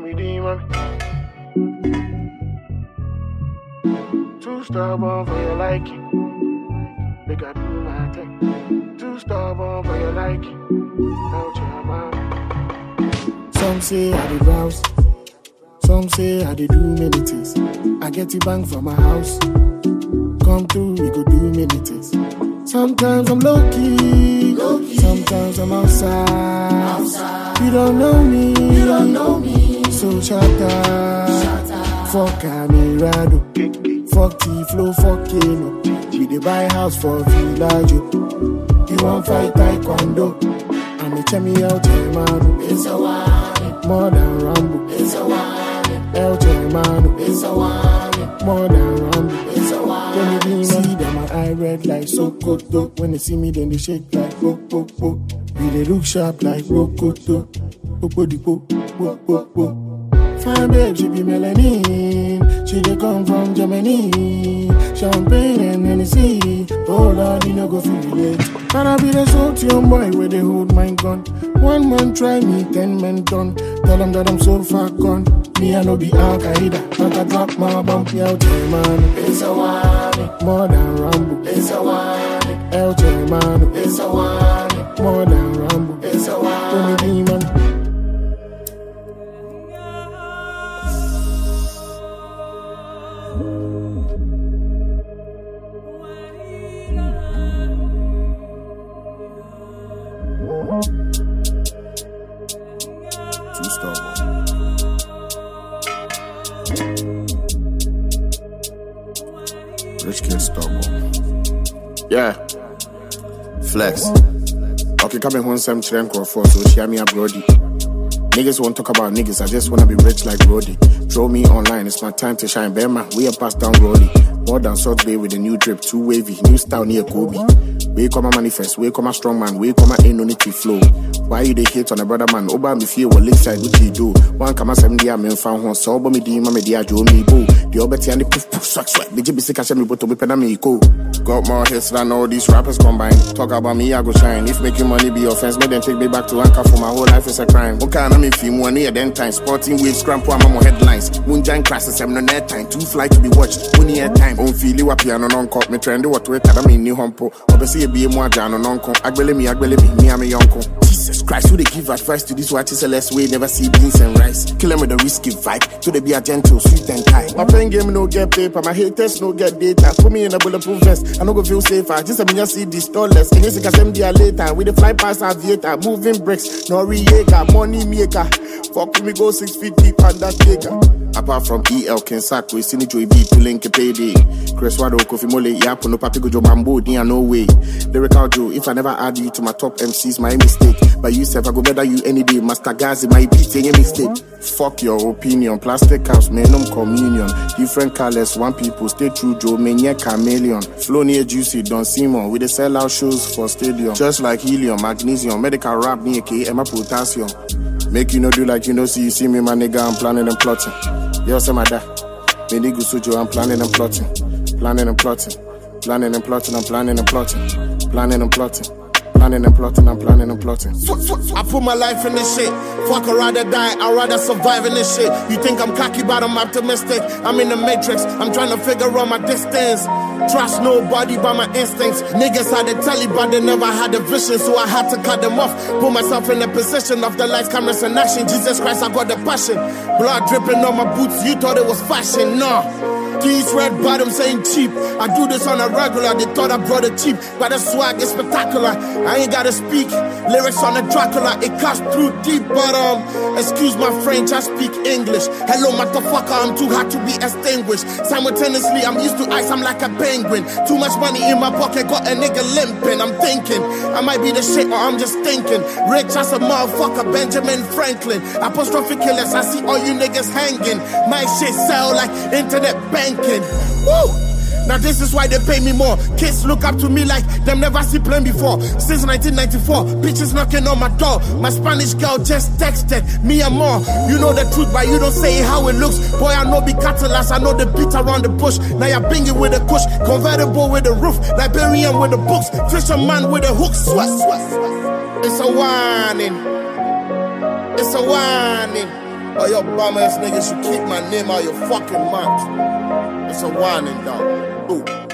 me demon. Too stubborn for your liking. Make I do my thing. Too stubborn for your liking. Out your mind. Some say I did browse. Some say I did do many things. I get the bank from my house. Come through, we go do many things. Sometimes I'm low key, sometimes I'm outside. You don't know me, you don't know me. So shut up, fuck Amerado, fuck T Flow, fuck Kano. We dey buy house for Villaggio. Oh. You want fight taekwondo? I'm a chemi El Germano. It's a one, more than Rambo. It's a one, El Germano. It's a one, more than Rambo. It's a one. When you see them, my eye red like Sokoto. When they see me, then they shake like Popo. We they look sharp like Rokoto. Popo di po, po po po. Fine babe, she be melanin. She dey come from Germany. Champagne and Hennessy. Oh Lord, you know go feel it. And I be the salt young boy where they hold my gun. One man try me, ten men done. Tell them that I'm so far gone. Me I no be Al Qaeda, but I drop my bump out man. It's a one, more than Rambo. It's a one, El Germano. Rich kid stubborn. Yeah. Flex. Okay, coming home some children for so share me a brody. Niggas won't talk about niggas, I just wanna be rich like Brody. Throw me online, it's my time to shine. Bema, we are passed down Rolly. More than Salt Bae with a new drip, too wavy, new style near Kobe. We come a manifest, we come a strong man, we come a ain't no to flow. Why you they hate on a brother man? Oba me fear what lakeside what you do. One come seven dia men found one, so but me di mama dia jo me boo. The obeti and the poof poof swag swag. The jibi sika me boto me pena me ko. Got more hits than all these rappers combined. Talk about me, I go shine. If making money be offense, me then take me back to anchor for my whole life is a crime. Okay, In film one year then time. Sporting waves, scramble, I'm headlines. Moonshine crashes, I'm no net time. Too fly to be watched. Money air time. On feel you piano non cop. Me trendy what we I mean new humpo. Obviously, be more jano non con. Agbele me, agbele me, me, I'm a yonko. Jesus Christ, who they give advice to this watch is a less way, never see beans and rice. Kill them with a risky vibe, so they be a gentle, sweet and kind. My pen game no get paper, my haters no get data. Put me in a bulletproof vest, I no go feel safer. Just a me see this dollars. And yes, I can dia later. We the fly past aviator, moving bricks, no reaker, money maker. Fuck with me, go six feet deep undertaker. Apart from EL, Kensaku, Sini Joey B, pulling payday. Chris Wado, Kofi Mole, Yapo, no Papi Gojo Mambo, Nia, no way. Lyrical Joe, if I never add you to my top MCs, my mistake. But you said I go better you any day. Master Gazi, my beat, any mistake. Fuck your opinion. Plastic man, no communion. Different colors, one people, stay true, Joe, man, yeah, chameleon. Flow near juicy, Don Simon, with the sell out shows for stadium. Just like helium, magnesium, Medikal rap, near K, Emma potassium. Make you no do like you know, see you see me, my nigga, I'm planning and plotting. Yo, say my dad. Me nigga Sujo, I'm planning and plotting. Planning and plotting. Planning and plotting, I'm planning and plotting. Planning and plotting. Planning and plotting, I'm planning and plotting. I put my life in this shit. Fuck, I'd rather die, I'd rather survive in this shit. You think I'm cocky, but I'm optimistic. I'm in the matrix, I'm trying to figure out my distance. Trust nobody by my instincts. Niggas had the telly, but they never had the vision, so I had to cut them off. Put myself in the position of the lights, cameras, and action. Jesus Christ, I got the passion. Blood dripping on my boots, you thought it was fashion. Nah. These red bottoms ain't cheap. I do this on a regular. They thought I brought it cheap, but the swag is spectacular. I ain't gotta speak lyrics on a Dracula. It cuts through deep, but um, excuse my French, I speak English. Hello, motherfucker, I'm too hot to be extinguished. Simultaneously, I'm used to ice. I'm like a penguin. Too much money in my pocket, got a nigga limping. I'm thinking I might be the shit, or I'm just thinking. Rich as a motherfucker, Benjamin Franklin. Apostrophe killers, I see all you niggas hanging. My shit sell like internet Woo! Now this is why they pay me more. Kids look up to me like them never see plane before. Since 1994, bitches knocking on my door. My Spanish girl just texted me and more. You know the truth, but you don't say how it looks. Boy, I know be catalyst, I know the beat around the bush. Now you're binging with a kush, convertible with a roof, Liberian with the books, fisherman with a hook. Sweat, sweat. It's a whining. It's a whining. All your bum ass niggas should keep my name out your fucking mouth. It's a whining dog. Ooh.